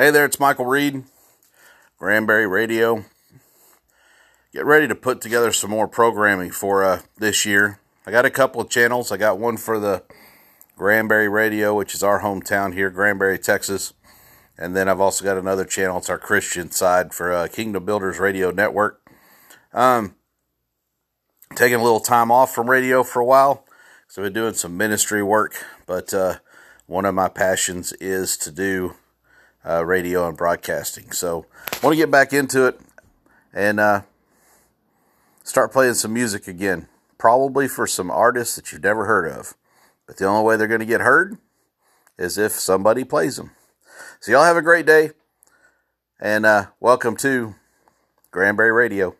Hey there, it's Michael Reed, Granbury Radio. Get ready to put together some more programming for uh, this year. I got a couple of channels. I got one for the Granbury Radio, which is our hometown here, Granbury, Texas. And then I've also got another channel. It's our Christian side for uh, Kingdom Builders Radio Network. Um, taking a little time off from radio for a while. So I've been doing some ministry work, but uh, one of my passions is to do uh, radio and broadcasting. So I want to get back into it and uh, start playing some music again. Probably for some artists that you've never heard of. But the only way they're going to get heard is if somebody plays them. So y'all have a great day and uh, welcome to Granbury Radio.